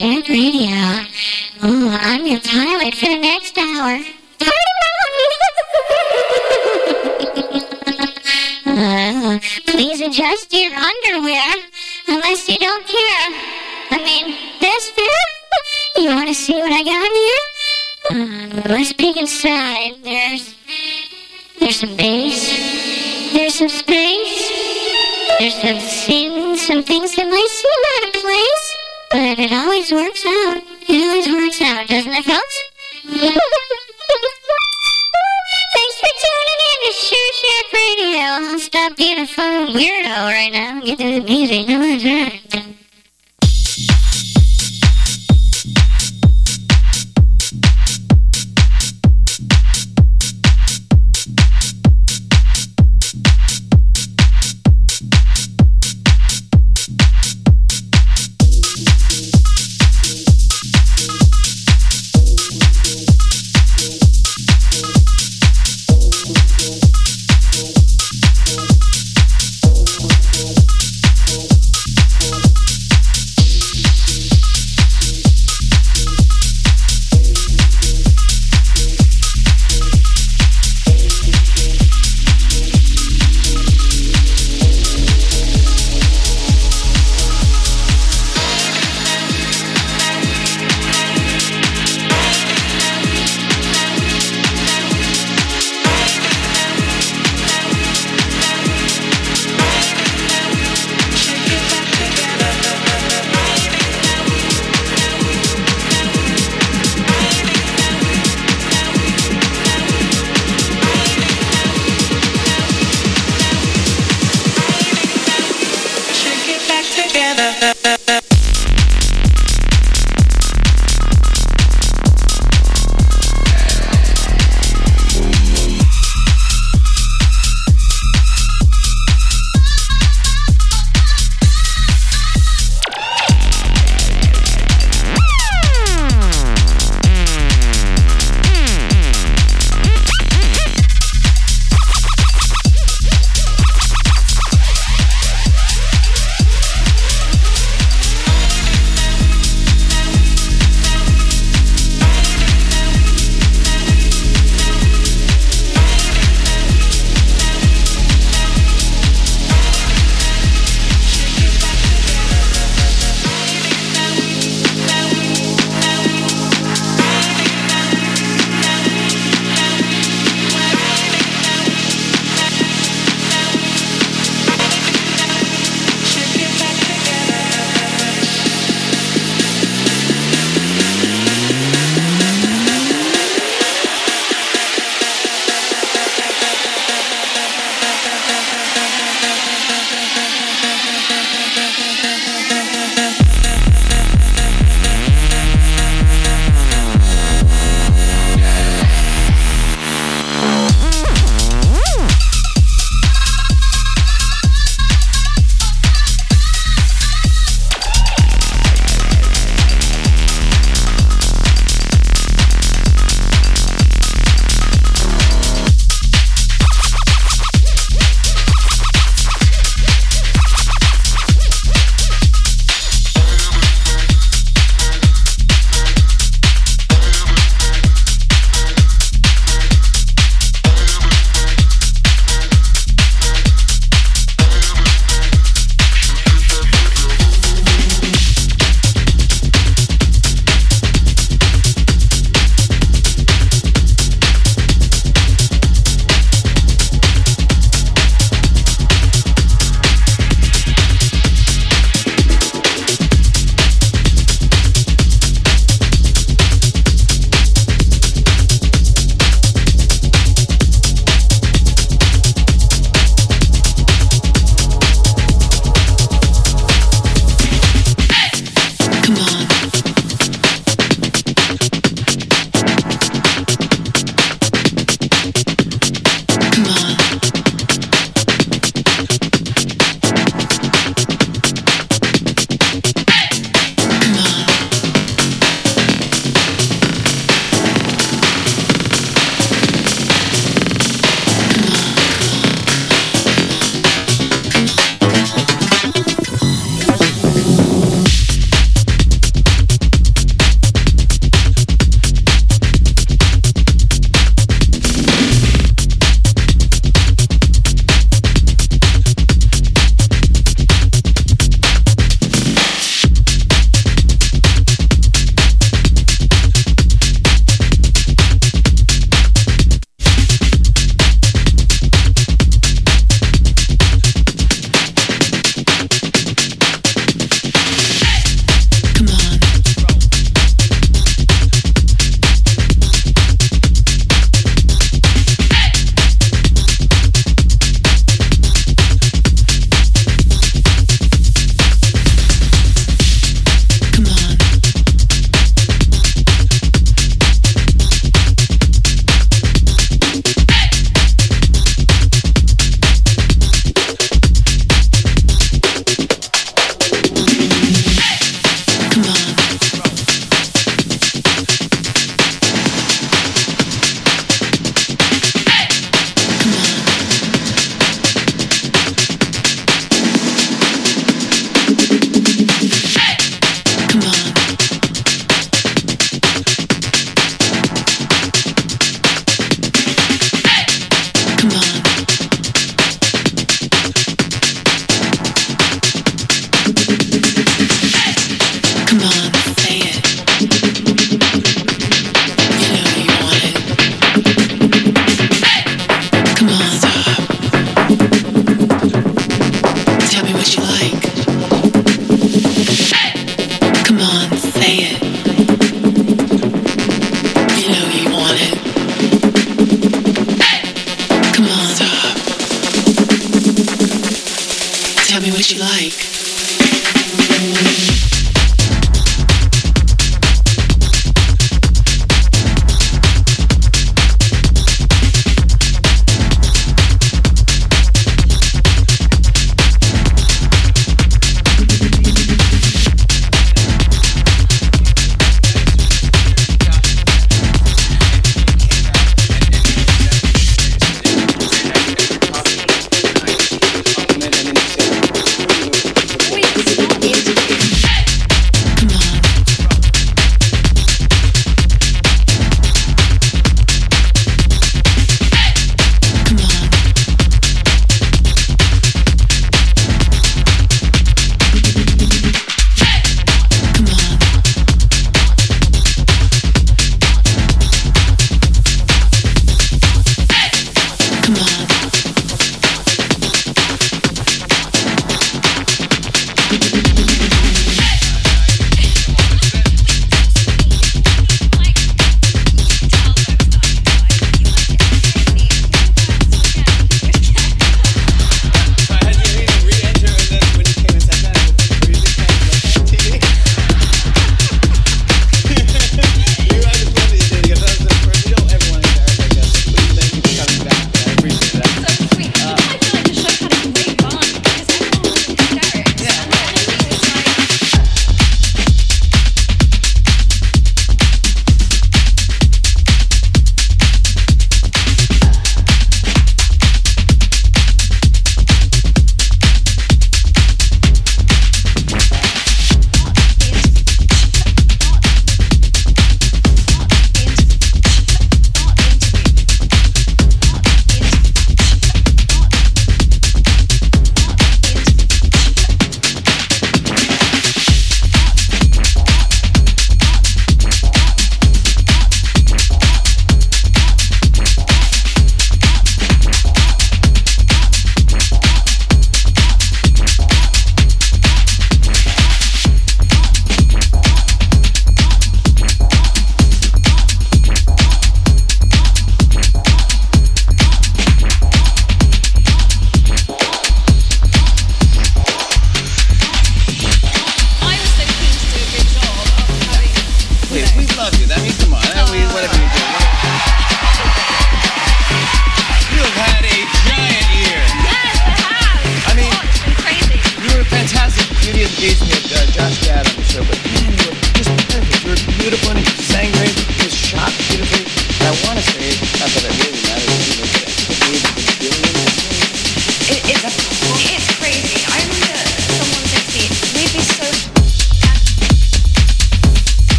Radio. Oh, I'm your pilot for the next hour. Uh, please adjust your underwear, unless you don't care. I mean, this fair. You want to see what I got here? Uh, let's peek inside. There's, there's some bass. There's some space. There's some scenes, some things that might seem out of place, but it always works out. It always works out, doesn't it, folks? Thanks for tuning in to Sure Shack Radio. I'll stop being a phone weirdo right now and get to the music. No, that's